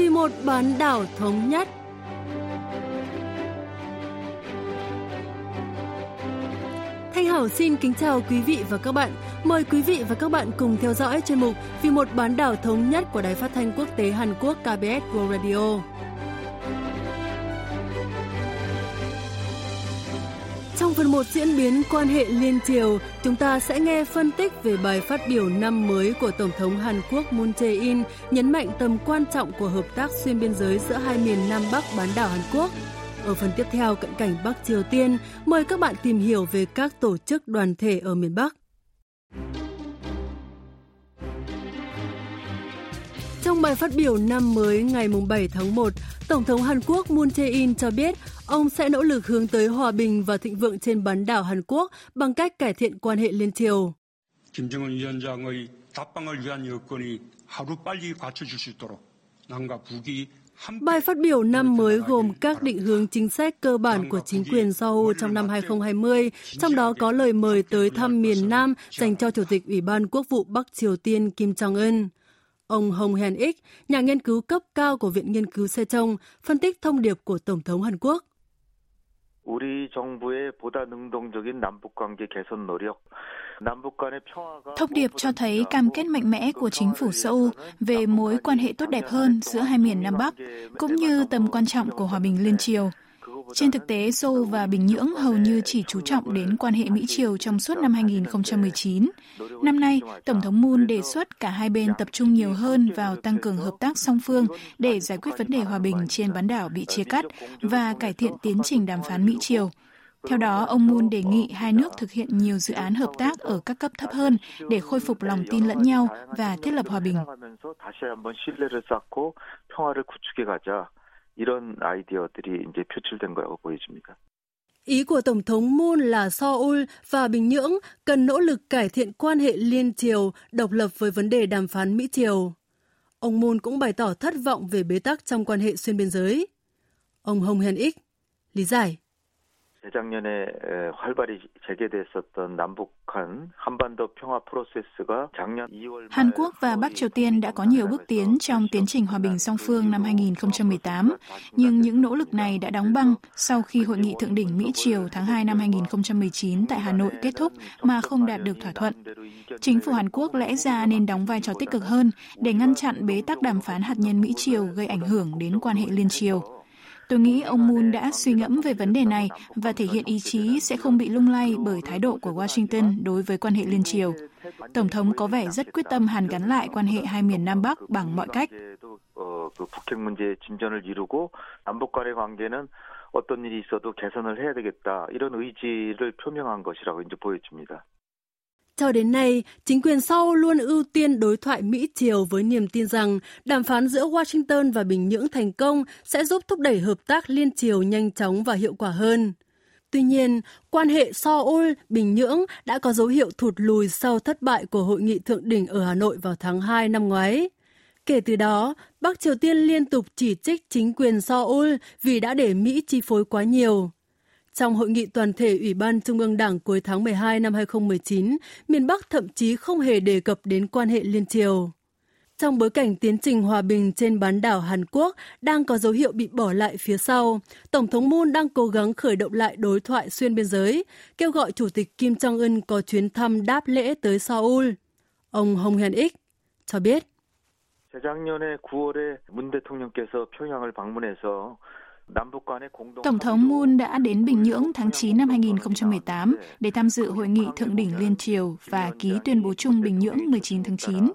vì một bán đảo thống nhất. Thanh Hảo xin kính chào quý vị và các bạn. Mời quý vị và các bạn cùng theo dõi chuyên mục Vì một bán đảo thống nhất của Đài Phát thanh Quốc tế Hàn Quốc KBS World Radio. Một diễn biến quan hệ liên triều, chúng ta sẽ nghe phân tích về bài phát biểu năm mới của Tổng thống Hàn Quốc Moon Jae-in nhấn mạnh tầm quan trọng của hợp tác xuyên biên giới giữa hai miền Nam Bắc bán đảo Hàn Quốc. Ở phần tiếp theo cận cảnh Bắc Triều Tiên, mời các bạn tìm hiểu về các tổ chức đoàn thể ở miền Bắc. Trong bài phát biểu năm mới ngày 7 tháng 1, Tổng thống Hàn Quốc Moon Jae-in cho biết ông sẽ nỗ lực hướng tới hòa bình và thịnh vượng trên bán đảo Hàn Quốc bằng cách cải thiện quan hệ liên triều. 김정은 위원장의 답방을 위한 여건이 하루빨리 갖춰질 수 있도록 남과 북이 Bài phát biểu năm mới gồm các định hướng chính sách cơ bản của chính quyền Seoul trong năm 2020, trong đó có lời mời tới thăm miền Nam dành cho Chủ tịch Ủy ban Quốc vụ Bắc Triều Tiên Kim Jong-un. Ông Hong Hen Ik, nhà nghiên cứu cấp cao của Viện Nghiên cứu Sê Trông, phân tích thông điệp của Tổng thống Hàn Quốc. Thông điệp cho thấy cam kết mạnh mẽ của chính phủ Seoul về mối quan hệ tốt đẹp hơn giữa hai miền Nam Bắc, cũng như tầm quan trọng của hòa bình liên triều. Trên thực tế, Seoul và Bình Nhưỡng hầu như chỉ chú trọng đến quan hệ Mỹ-Triều trong suốt năm 2019. Năm nay, Tổng thống Moon đề xuất cả hai bên tập trung nhiều hơn vào tăng cường hợp tác song phương để giải quyết vấn đề hòa bình trên bán đảo bị chia cắt và cải thiện tiến trình đàm phán Mỹ-Triều. Theo đó, ông Moon đề nghị hai nước thực hiện nhiều dự án hợp tác ở các cấp thấp hơn để khôi phục lòng tin lẫn nhau và thiết lập hòa bình. 이런 아이디어들이 이제 표출된 거라고 보여집니다. Ý của Tổng thống Moon là Seoul và Bình Nhưỡng cần nỗ lực cải thiện quan hệ liên triều, độc lập với vấn đề đàm phán Mỹ-Triều. Ông Moon cũng bày tỏ thất vọng về bế tắc trong quan hệ xuyên biên giới. Ông Hong Hen-ik lý giải. 재작년에 활발히 재개됐었던 남북한 한반도 평화 프로세스가 작년 2월 Hàn Quốc và Bắc Triều Tiên đã có nhiều bước tiến trong tiến trình hòa bình song phương năm 2018, nhưng những nỗ lực này đã đóng băng sau khi hội nghị thượng đỉnh Mỹ Triều tháng 2 năm 2019 tại Hà Nội kết thúc mà không đạt được thỏa thuận. Chính phủ Hàn Quốc lẽ ra nên đóng vai trò tích cực hơn để ngăn chặn bế tắc đàm phán hạt nhân Mỹ Triều gây ảnh hưởng đến quan hệ liên triều. Tôi nghĩ ông Moon đã suy ngẫm về vấn đề này và thể hiện ý chí sẽ không bị lung lay bởi thái độ của Washington đối với quan hệ liên triều. Tổng thống có vẻ rất quyết tâm hàn gắn lại quan hệ hai miền Nam Bắc bằng mọi cách. 어떤 일이 있어도 개선을 해야 되겠다 이런 의지를 표명한 것이라고 이제 보여집니다. Cho đến nay, chính quyền sau luôn ưu tiên đối thoại Mỹ-Triều với niềm tin rằng đàm phán giữa Washington và Bình Nhưỡng thành công sẽ giúp thúc đẩy hợp tác liên triều nhanh chóng và hiệu quả hơn. Tuy nhiên, quan hệ Seoul-Bình Nhưỡng đã có dấu hiệu thụt lùi sau thất bại của hội nghị thượng đỉnh ở Hà Nội vào tháng 2 năm ngoái. Kể từ đó, Bắc Triều Tiên liên tục chỉ trích chính quyền Seoul vì đã để Mỹ chi phối quá nhiều. Trong hội nghị toàn thể Ủy ban Trung ương Đảng cuối tháng 12 năm 2019, miền Bắc thậm chí không hề đề cập đến quan hệ liên triều. Trong bối cảnh tiến trình hòa bình trên bán đảo Hàn Quốc đang có dấu hiệu bị bỏ lại phía sau, Tổng thống Moon đang cố gắng khởi động lại đối thoại xuyên biên giới, kêu gọi Chủ tịch Kim Jong-un có chuyến thăm đáp lễ tới Seoul. Ông Hong Hen-ik cho biết. 재작년에 9월에 문 대통령께서 평양을 방문해서 Tổng thống Moon đã đến Bình Nhưỡng tháng 9 năm 2018 để tham dự hội nghị thượng đỉnh liên triều và ký tuyên bố chung Bình Nhưỡng 19 tháng 9.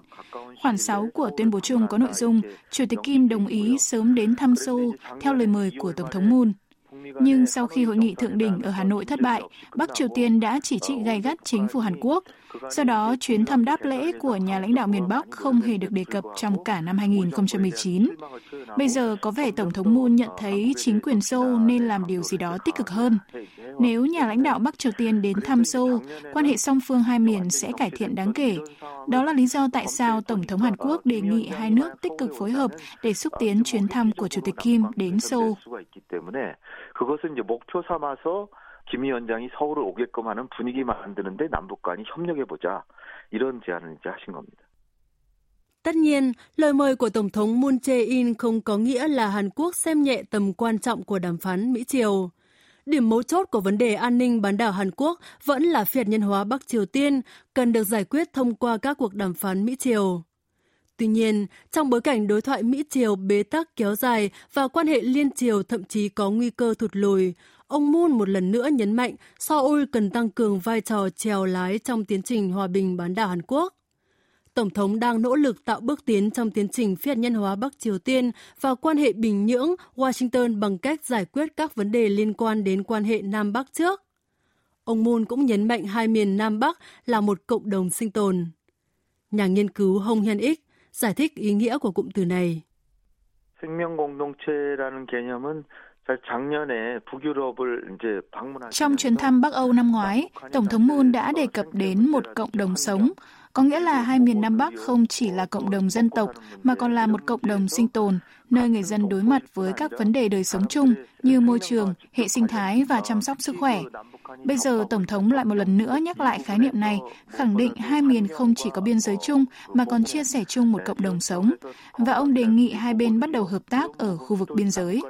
Khoản 6 của tuyên bố chung có nội dung Chủ tịch Kim đồng ý sớm đến thăm Seoul theo lời mời của Tổng thống Moon. Nhưng sau khi hội nghị thượng đỉnh ở Hà Nội thất bại, Bắc Triều Tiên đã chỉ trích gay gắt chính phủ Hàn Quốc. Do đó, chuyến thăm đáp lễ của nhà lãnh đạo miền Bắc không hề được đề cập trong cả năm 2019. Bây giờ có vẻ Tổng thống Moon nhận thấy chính quyền Seoul nên làm điều gì đó tích cực hơn. Nếu nhà lãnh đạo Bắc Triều Tiên đến thăm Seoul, quan hệ song phương hai miền sẽ cải thiện đáng kể. Đó là lý do tại sao Tổng thống Hàn Quốc đề nghị hai nước tích cực phối hợp để xúc tiến chuyến thăm của Chủ tịch Kim đến Seoul. 그것을 이제 목표 삼아서 김 위원장이 서울을 오게끔 하는 분위기 만드는데 남북 간이 협력해 보자 이런 제안을 이제 하신 겁니다. Tất nhiên, lời mời của Tổng thống Moon Jae-in không có nghĩa là Hàn Quốc xem nhẹ tầm quan trọng của đàm phán Mỹ-Triều. Điểm mấu chốt của vấn đề an ninh bán đảo Hàn Quốc vẫn là phiệt nhân hóa Bắc Triều Tiên, cần được giải quyết thông qua các cuộc đàm phán Mỹ-Triều. Tuy nhiên, trong bối cảnh đối thoại Mỹ-Triều bế tắc kéo dài và quan hệ liên triều thậm chí có nguy cơ thụt lùi, ông Moon một lần nữa nhấn mạnh Seoul cần tăng cường vai trò chèo lái trong tiến trình hòa bình bán đảo Hàn Quốc. Tổng thống đang nỗ lực tạo bước tiến trong tiến trình phi hạt nhân hóa Bắc Triều Tiên và quan hệ Bình Nhưỡng, Washington bằng cách giải quyết các vấn đề liên quan đến quan hệ Nam Bắc trước. Ông Moon cũng nhấn mạnh hai miền Nam Bắc là một cộng đồng sinh tồn. Nhà nghiên cứu Hong Hyun Ik giải thích ý nghĩa của cụm từ này. 생명 공동체라는 개념은 trong chuyến thăm Bắc Âu năm ngoái, Tổng thống Moon đã đề cập đến một cộng đồng sống, có nghĩa là hai miền Nam Bắc không chỉ là cộng đồng dân tộc mà còn là một cộng đồng sinh tồn, nơi người dân đối mặt với các vấn đề đời sống chung như môi trường, hệ sinh thái và chăm sóc sức khỏe. Bây giờ Tổng thống lại một lần nữa nhắc lại khái niệm này, khẳng định hai miền không chỉ có biên giới chung mà còn chia sẻ chung một cộng đồng sống. Và ông đề nghị hai bên bắt đầu hợp tác ở khu vực biên giới.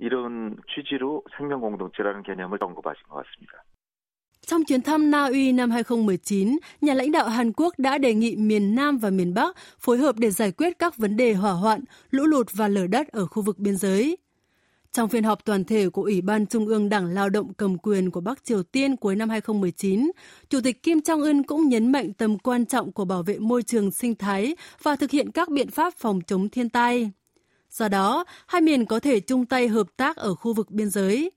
이런 취지로 생명 공동체라는 개념을 언급하신 것 같습니다. Trong chuyến thăm Na Uy năm 2019, nhà lãnh đạo Hàn Quốc đã đề nghị miền Nam và miền Bắc phối hợp để giải quyết các vấn đề hỏa hoạn, lũ lụt và lở đất ở khu vực biên giới. Trong phiên họp toàn thể của Ủy ban Trung ương Đảng Lao động cầm quyền của Bắc Triều Tiên cuối năm 2019, Chủ tịch Kim Jong-un cũng nhấn mạnh tầm quan trọng của bảo vệ môi trường sinh thái và thực hiện các biện pháp phòng chống thiên tai. Do đó, hai miền có thể chung tay hợp tác ở khu vực biên giới.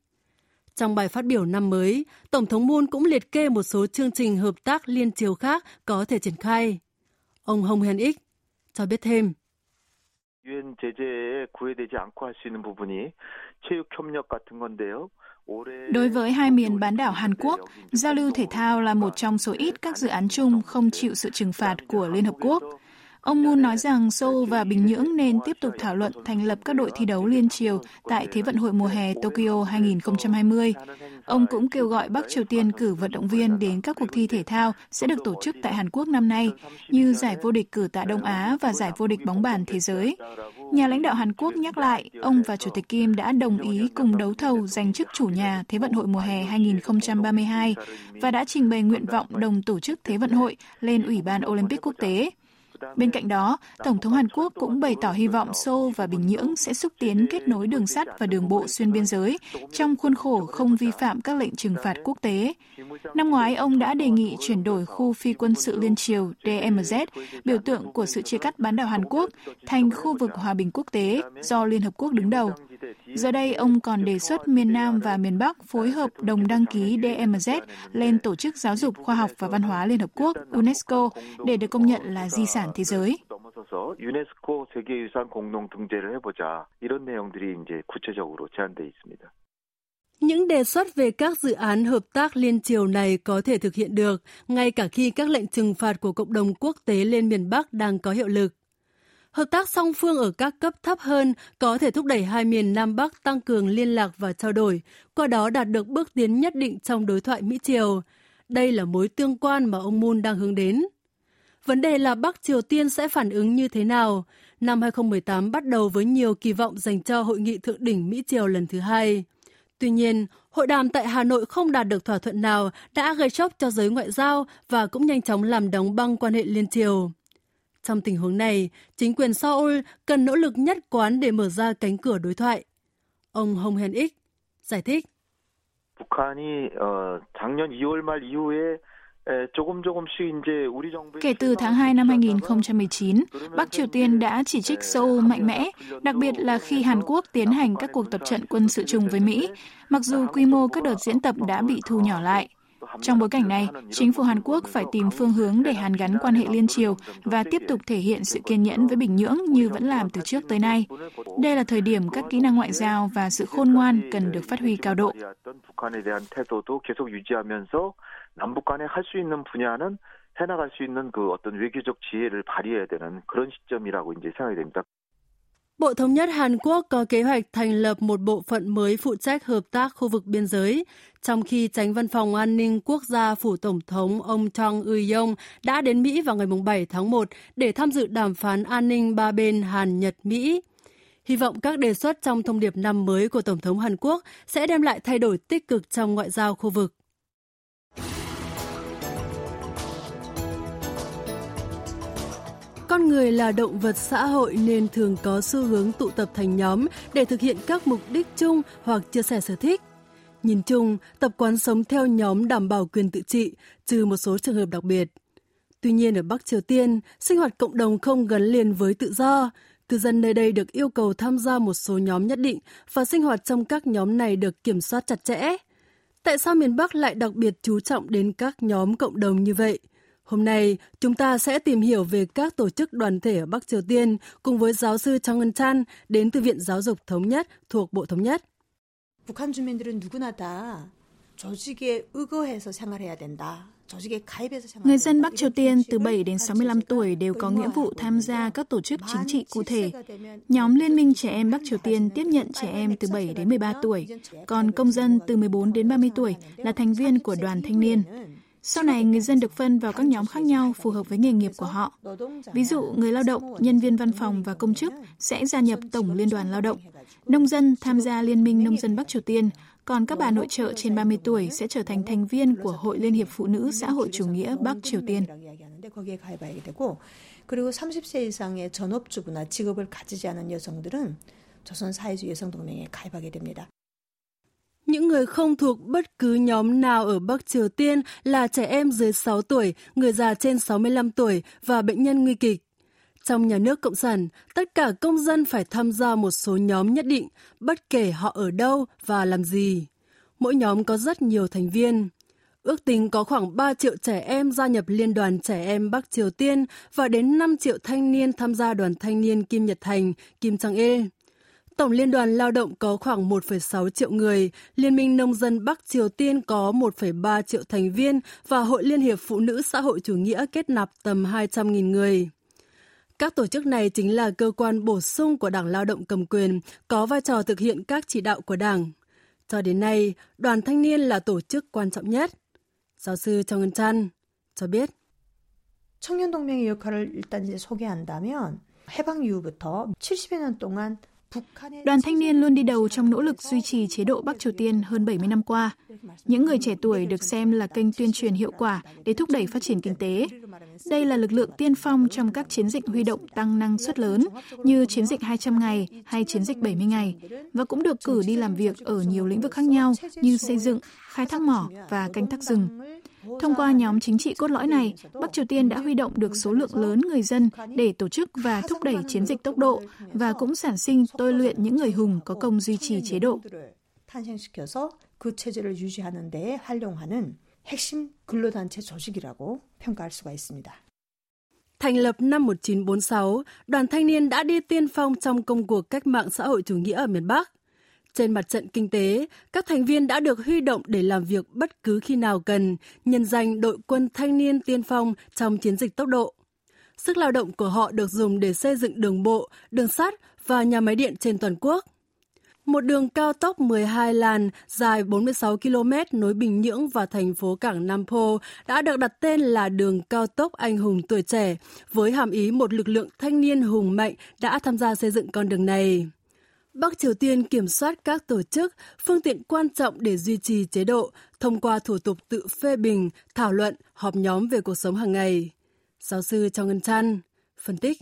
Trong bài phát biểu năm mới, Tổng thống Moon cũng liệt kê một số chương trình hợp tác liên triều khác có thể triển khai. Ông Hong Hen Ik cho biết thêm. 유엔 제재에 구애되지 않고 할 수 있는 부분이 체육 협력 같은 건데요. Đối với hai miền bán đảo Hàn Quốc, giao lưu thể thao là một trong số ít các dự án chung không chịu sự trừng phạt của Liên Hợp Quốc. Ông Moon nói rằng Seoul và Bình Nhưỡng nên tiếp tục thảo luận thành lập các đội thi đấu liên triều tại Thế vận hội mùa hè Tokyo 2020. Ông cũng kêu gọi Bắc Triều Tiên cử vận động viên đến các cuộc thi thể thao sẽ được tổ chức tại Hàn Quốc năm nay, như giải vô địch cử tạ Đông Á và giải vô địch bóng bàn thế giới. Nhà lãnh đạo Hàn Quốc nhắc lại, ông và Chủ tịch Kim đã đồng ý cùng đấu thầu giành chức chủ nhà Thế vận hội mùa hè 2032 và đã trình bày nguyện vọng đồng tổ chức Thế vận hội lên Ủy ban Olympic quốc tế. Bên cạnh đó, Tổng thống Hàn Quốc cũng bày tỏ hy vọng Seoul và Bình Nhưỡng sẽ xúc tiến kết nối đường sắt và đường bộ xuyên biên giới trong khuôn khổ không vi phạm các lệnh trừng phạt quốc tế. Năm ngoái, ông đã đề nghị chuyển đổi khu phi quân sự liên triều DMZ, biểu tượng của sự chia cắt bán đảo Hàn Quốc, thành khu vực hòa bình quốc tế do Liên Hợp Quốc đứng đầu. Giờ đây, ông còn đề xuất miền Nam và miền Bắc phối hợp đồng đăng ký DMZ lên Tổ chức Giáo dục Khoa học và Văn hóa Liên Hợp Quốc UNESCO để được công nhận là di sản thế giới. Những đề xuất về các dự án hợp tác liên triều này có thể thực hiện được ngay cả khi các lệnh trừng phạt của cộng đồng quốc tế lên miền Bắc đang có hiệu lực. Hợp tác song phương ở các cấp thấp hơn có thể thúc đẩy hai miền Nam Bắc tăng cường liên lạc và trao đổi, qua đó đạt được bước tiến nhất định trong đối thoại Mỹ-Triều. Đây là mối tương quan mà ông Moon đang hướng đến. Vấn đề là Bắc Triều Tiên sẽ phản ứng như thế nào? Năm 2018 bắt đầu với nhiều kỳ vọng dành cho hội nghị thượng đỉnh Mỹ-Triều lần thứ hai. Tuy nhiên, hội đàm tại Hà Nội không đạt được thỏa thuận nào đã gây sốc cho giới ngoại giao và cũng nhanh chóng làm đóng băng quan hệ liên triều. Trong tình huống này, chính quyền Seoul cần nỗ lực nhất quán để mở ra cánh cửa đối thoại. Ông Hong Hen Ik giải thích. 북한이 어, 작년 2월 말 이후에 Kể từ tháng 2 năm 2019, Bắc Triều Tiên đã chỉ trích Seoul mạnh mẽ, đặc biệt là khi Hàn Quốc tiến hành các cuộc tập trận quân sự chung với Mỹ, mặc dù quy mô các đợt diễn tập đã bị thu nhỏ lại. Trong bối cảnh này, chính phủ Hàn Quốc phải tìm phương hướng để hàn gắn quan hệ liên triều và tiếp tục thể hiện sự kiên nhẫn với Bình Nhưỡng như vẫn làm từ trước tới nay. Đây là thời điểm các kỹ năng ngoại giao và sự khôn ngoan cần được phát huy cao độ. 남북 간에 할 수 있는 분야는 해나갈 수 있는 그 어떤 외교적 지혜를 발휘해야 되는 그런 시점이라고 이제 생각이 됩니다. Bộ Thống nhất Hàn Quốc có kế hoạch thành lập một bộ phận mới phụ trách hợp tác khu vực biên giới, trong khi tránh văn phòng an ninh quốc gia phủ Tổng thống ông Chung Eui-yong đã đến Mỹ vào ngày 7 tháng 1 để tham dự đàm phán an ninh ba bên Hàn-Nhật-Mỹ. Hy vọng các đề xuất trong thông điệp năm mới của Tổng thống Hàn Quốc sẽ đem lại thay đổi tích cực trong ngoại giao khu vực. Con người là động vật xã hội nên thường có xu hướng tụ tập thành nhóm để thực hiện các mục đích chung hoặc chia sẻ sở thích. Nhìn chung, tập quán sống theo nhóm đảm bảo quyền tự trị, trừ một số trường hợp đặc biệt. Tuy nhiên ở Bắc Triều Tiên, sinh hoạt cộng đồng không gắn liền với tự do. Cư dân nơi đây được yêu cầu tham gia một số nhóm nhất định và sinh hoạt trong các nhóm này được kiểm soát chặt chẽ. Tại sao miền Bắc lại đặc biệt chú trọng đến các nhóm cộng đồng như vậy? Hôm nay, chúng ta sẽ tìm hiểu về các tổ chức đoàn thể ở Bắc Triều Tiên cùng với giáo sư Trong Ngân Chan đến từ Viện Giáo dục Thống nhất thuộc Bộ Thống nhất. 북한 주민들은 누구나 다 조직에 의거해서 생활해야 된다. Người dân Bắc Triều Tiên từ 7 đến 65 tuổi đều có nghĩa vụ tham gia các tổ chức chính trị cụ thể. Nhóm Liên minh Trẻ em Bắc Triều Tiên tiếp nhận trẻ em từ 7 đến 13 tuổi, còn công dân từ 14 đến 30 tuổi là thành viên của đoàn thanh niên. Sau này, người dân được phân vào các nhóm khác nhau phù hợp với nghề nghiệp của họ. Ví dụ, người lao động, nhân viên văn phòng và công chức sẽ gia nhập Tổng Liên đoàn Lao động. Nông dân tham gia Liên minh Nông dân Bắc Triều Tiên, còn các bà nội trợ trên 30 tuổi sẽ trở thành thành viên của Hội Liên hiệp Phụ nữ Xã hội chủ nghĩa Bắc Triều Tiên. 그리고 30세 이상의 전업주부나 직업을 가지지 않은 여성들은 조선 사회주의 여성동맹에 가입하게 됩니다. Những người không thuộc bất cứ nhóm nào ở Bắc Triều Tiên là trẻ em dưới 6 tuổi, người già trên 65 tuổi và bệnh nhân nguy kịch. Trong nhà nước Cộng sản, tất cả công dân phải tham gia một số nhóm nhất định, bất kể họ ở đâu và làm gì. Mỗi nhóm có rất nhiều thành viên. Ước tính có khoảng 3 triệu trẻ em gia nhập Liên đoàn Trẻ Em Bắc Triều Tiên và đến 5 triệu thanh niên tham gia đoàn thanh niên Kim Nhật Thành, Kim Trang Il. Tổng Liên đoàn Lao động có khoảng 1,6 triệu người, Liên minh Nông dân Bắc Triều Tiên có 1,3 triệu thành viên và Hội Liên hiệp Phụ nữ Xã hội Chủ nghĩa kết nạp tầm 200.000 người. Các tổ chức này chính là cơ quan bổ sung của Đảng Lao động cầm quyền, có vai trò thực hiện các chỉ đạo của Đảng. Cho đến nay, đoàn thanh niên là tổ chức quan trọng nhất. Giáo sư Trong Ngân Trăn cho biết. 청년동맹의 역할을 일단 이제 소개한다면 해방 이후부터 70여 년 동안 Đoàn thanh niên luôn đi đầu trong nỗ lực duy trì chế độ Bắc Triều Tiên hơn 70 năm qua. Những người trẻ tuổi được xem là kênh tuyên truyền hiệu quả để thúc đẩy phát triển kinh tế. Đây là lực lượng tiên phong trong các chiến dịch huy động tăng năng suất lớn như chiến dịch 200 ngày hay chiến dịch 70 ngày và cũng được cử đi làm việc ở nhiều lĩnh vực khác nhau như xây dựng, khai thác mỏ và canh tác rừng. Thông qua nhóm chính trị cốt lõi này, Bắc Triều Tiên đã huy động được số lượng lớn người dân để tổ chức và thúc đẩy chiến dịch tốc độ và cũng sản sinh tôi luyện những người hùng có công duy trì chế độ. 그 체제를 유지하는 데 활용하는 핵심 근로단체 조직이라고 평가할 수가 있습니다. Thành lập năm 1946, đoàn thanh niên đã đi tiên phong trong công cuộc cách mạng xã hội chủ nghĩa ở miền Bắc. Trên mặt trận kinh tế, các thành viên đã được huy động để làm việc bất cứ khi nào cần, nhân danh đội quân thanh niên tiên phong trong chiến dịch tốc độ. Sức lao động của họ được dùng để xây dựng đường bộ, đường sắt và nhà máy điện trên toàn quốc. Một đường cao tốc 12 làn dài 46 km nối Bình Nhưỡng và thành phố cảng Nam Po đã được đặt tên là đường cao tốc anh hùng tuổi trẻ, với hàm ý một lực lượng thanh niên hùng mạnh đã tham gia xây dựng con đường này. Bắc Triều Tiên kiểm soát các tổ chức, phương tiện quan trọng để duy trì chế độ thông qua thủ tục tự phê bình, thảo luận, họp nhóm về cuộc sống hàng ngày. Giáo sư Trong Ngân Chan phân tích.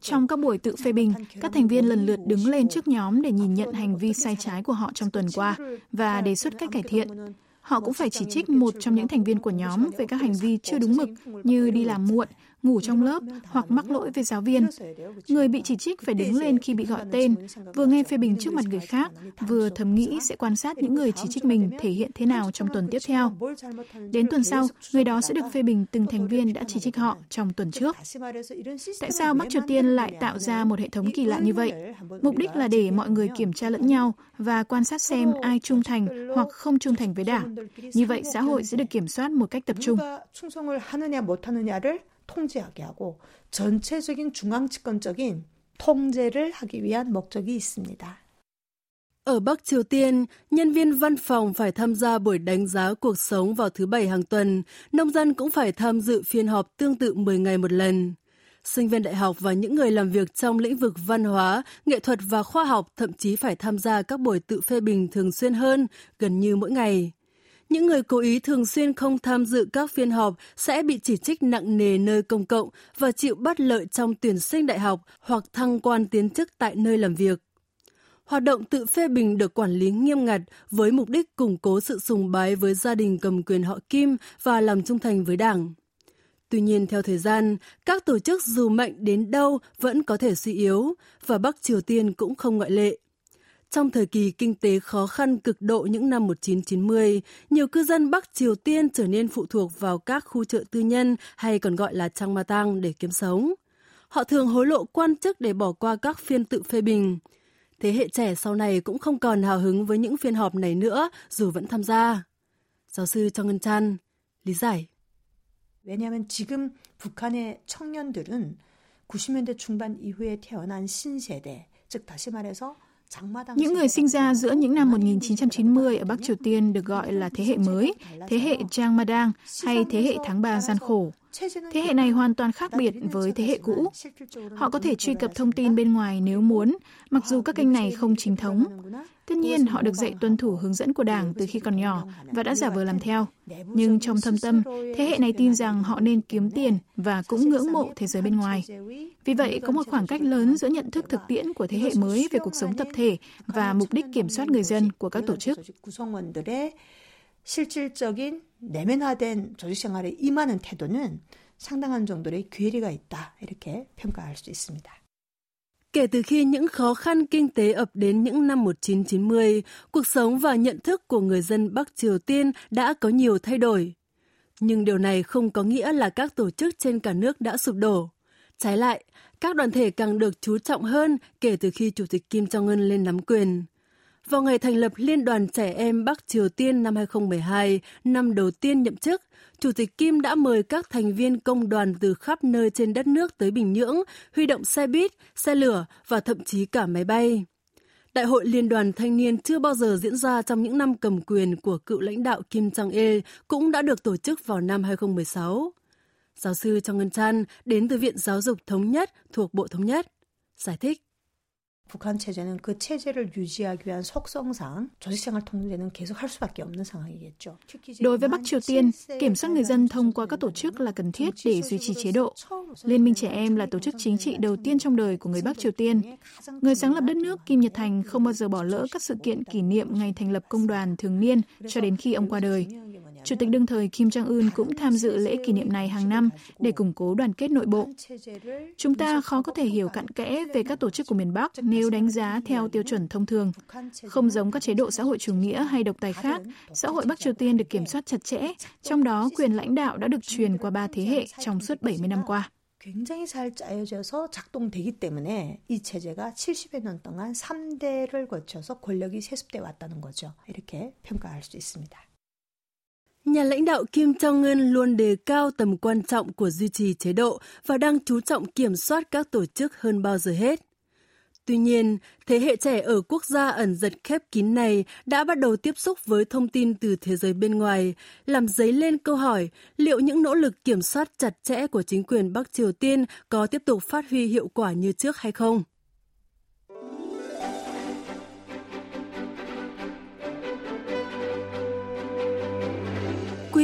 Trong các buổi tự phê bình, các thành viên lần lượt đứng lên trước nhóm để nhìn nhận hành vi sai trái của họ trong tuần qua và đề xuất cách cải thiện. Họ cũng phải chỉ trích một trong những thành viên của nhóm về các hành vi chưa đúng mực như đi làm muộn, ngủ trong lớp hoặc mắc lỗi với giáo viên. Người bị chỉ trích phải đứng lên khi bị gọi tên, vừa nghe phê bình trước mặt người khác, vừa thầm nghĩ sẽ quan sát những người chỉ trích mình thể hiện thế nào trong tuần tiếp theo. Đến tuần sau, người đó sẽ được phê bình từng thành viên đã chỉ trích họ trong tuần trước. Tại sao Bắc Triều Tiên lại tạo ra một hệ thống kỳ lạ như vậy? Mục đích là để mọi người kiểm tra lẫn nhau và quan sát xem ai trung thành hoặc không trung thành với đảng. Như vậy, xã hội sẽ được kiểm soát một cách tập trung. 통제하게 하고 전체적인 중앙집권적인 통제를 하기 위한 목적이 있습니다. Ở Bắc Triều Tiên, nhân viên văn phòng phải tham gia buổi đánh giá cuộc sống vào thứ Bảy hàng tuần. Nông dân cũng phải tham dự phiên họp tương tự 10 ngày một lần. Sinh viên đại học và những người làm việc trong lĩnh vực văn hóa, nghệ thuật và khoa học thậm chí phải tham gia các buổi tự phê bình thường xuyên hơn, gần như mỗi ngày. Những người cố ý thường xuyên không tham dự các phiên họp sẽ bị chỉ trích nặng nề nơi công cộng và chịu bất lợi trong tuyển sinh đại học hoặc thăng quan tiến chức tại nơi làm việc. Hoạt động tự phê bình được quản lý nghiêm ngặt với mục đích củng cố sự sùng bái với gia đình cầm quyền họ Kim và làm trung thành với Đảng. Tuy nhiên, theo thời gian, các tổ chức dù mạnh đến đâu vẫn có thể suy yếu, và Bắc Triều Tiên cũng không ngoại lệ. Trong thời kỳ kinh tế khó khăn cực độ những năm 1990, nhiều cư dân Bắc Triều Tiên trở nên phụ thuộc vào các khu chợ tư nhân hay còn gọi là trang ma tăng để kiếm sống. Họ thường hối lộ quan chức để bỏ qua các phiên tự phê bình. Thế hệ trẻ sau này cũng không còn hào hứng với những phiên họp này nữa dù vẫn tham gia. Giáo sư Trong Ngân Chan lý giải. 왜냐하면 지금 북한의 청년들은 90년대 중반 이후에 태어난 신세대, 즉 다시 말해서 những người sinh ra giữa những năm 1990 ở Bắc Triều Tiên được gọi là thế hệ mới, thế hệ Jang Madang hay thế hệ tháng 3 gian khổ. Thế hệ này hoàn toàn khác biệt với thế hệ cũ. Họ có thể truy cập thông tin bên ngoài nếu muốn, mặc dù các kênh này không chính thống. Tất nhiên, họ được dạy tuân thủ hướng dẫn của Đảng từ khi còn nhỏ và đã giả vờ làm theo. Nhưng trong thâm tâm, thế hệ này tin rằng họ nên kiếm tiền và cũng ngưỡng mộ thế giới bên ngoài. Vì vậy, có một khoảng cách lớn giữa nhận thức thực tiễn của thế hệ mới về cuộc sống tập thể và mục đích kiểm soát người dân của các tổ chức. 실질적인 내면화된 조직 생활에 임하는 태도는 상당한 정도의 괴리가 있다. 이렇게 평가할 수 있습니다. Kể từ khi những khó khăn kinh tế ập đến những năm 1990, cuộc sống và nhận thức của người dân Bắc Triều Tiên đã có nhiều thay đổi. Nhưng điều này không có nghĩa là các tổ chức trên cả nước đã sụp đổ. Trái lại, các đoàn thể càng được chú trọng hơn kể từ khi Chủ tịch Kim Jong-un lên nắm quyền. Vào ngày thành lập Liên đoàn Trẻ Em Bắc Triều Tiên năm 2012, năm đầu tiên nhậm chức, Chủ tịch Kim đã mời các thành viên công đoàn từ khắp nơi trên đất nước tới Bình Nhưỡng, huy động xe buýt, xe lửa và thậm chí cả máy bay. Đại hội Liên đoàn Thanh niên chưa bao giờ diễn ra trong những năm cầm quyền của cựu lãnh đạo Kim Jong-il cũng đã được tổ chức vào năm 2016. Giáo sư Trong Ngân Chan đến từ Viện Giáo dục Thống nhất thuộc Bộ Thống nhất. Giải thích. 북한 체제는 그 체제를 유지하기 위한 속성상 조직생활 통제는 계속 할 수밖에 없는 상황이겠죠. Đối với Bắc Triều Tiên, kiểm soát người dân thông qua các tổ chức là cần thiết để duy trì chế độ. Liên minh trẻ em là tổ chức chính trị đầu tiên trong đời của người Bắc Triều Tiên. Người sáng lập đất nước Kim Nhật Thành không bao giờ bỏ lỡ các sự kiện kỷ niệm ngày thành lập công đoàn thường niên cho đến khi ông qua đời. Chủ tịch đương thời Kim Jong-un cũng tham dự lễ kỷ niệm này hàng năm để củng cố đoàn kết nội bộ. Chúng ta khó có thể hiểu cặn kẽ về các tổ chức của miền Bắc nếu đánh giá theo tiêu chuẩn thông thường. Không giống các chế độ xã hội chủ nghĩa hay độc tài khác, xã hội Bắc Triều Tiên được kiểm soát chặt chẽ, trong đó quyền lãnh đạo đã được truyền qua ba thế hệ trong suốt 70 năm qua. 굉장히 잘 짜여져서 작동되기 때문에 이 체제가 70여 년 동안 3대를 거쳐서 권력이 세습돼 왔다는 거죠. 이렇게 평가할 수 있습니다. Nhà lãnh đạo Kim Jong-un luôn đề cao tầm quan trọng của duy trì chế độ và đang chú trọng kiểm soát các tổ chức hơn bao giờ hết. Tuy nhiên, thế hệ trẻ ở quốc gia ẩn giật khép kín này đã bắt đầu tiếp xúc với thông tin từ thế giới bên ngoài, làm dấy lên câu hỏi liệu những nỗ lực kiểm soát chặt chẽ của chính quyền Bắc Triều Tiên có tiếp tục phát huy hiệu quả như trước hay không?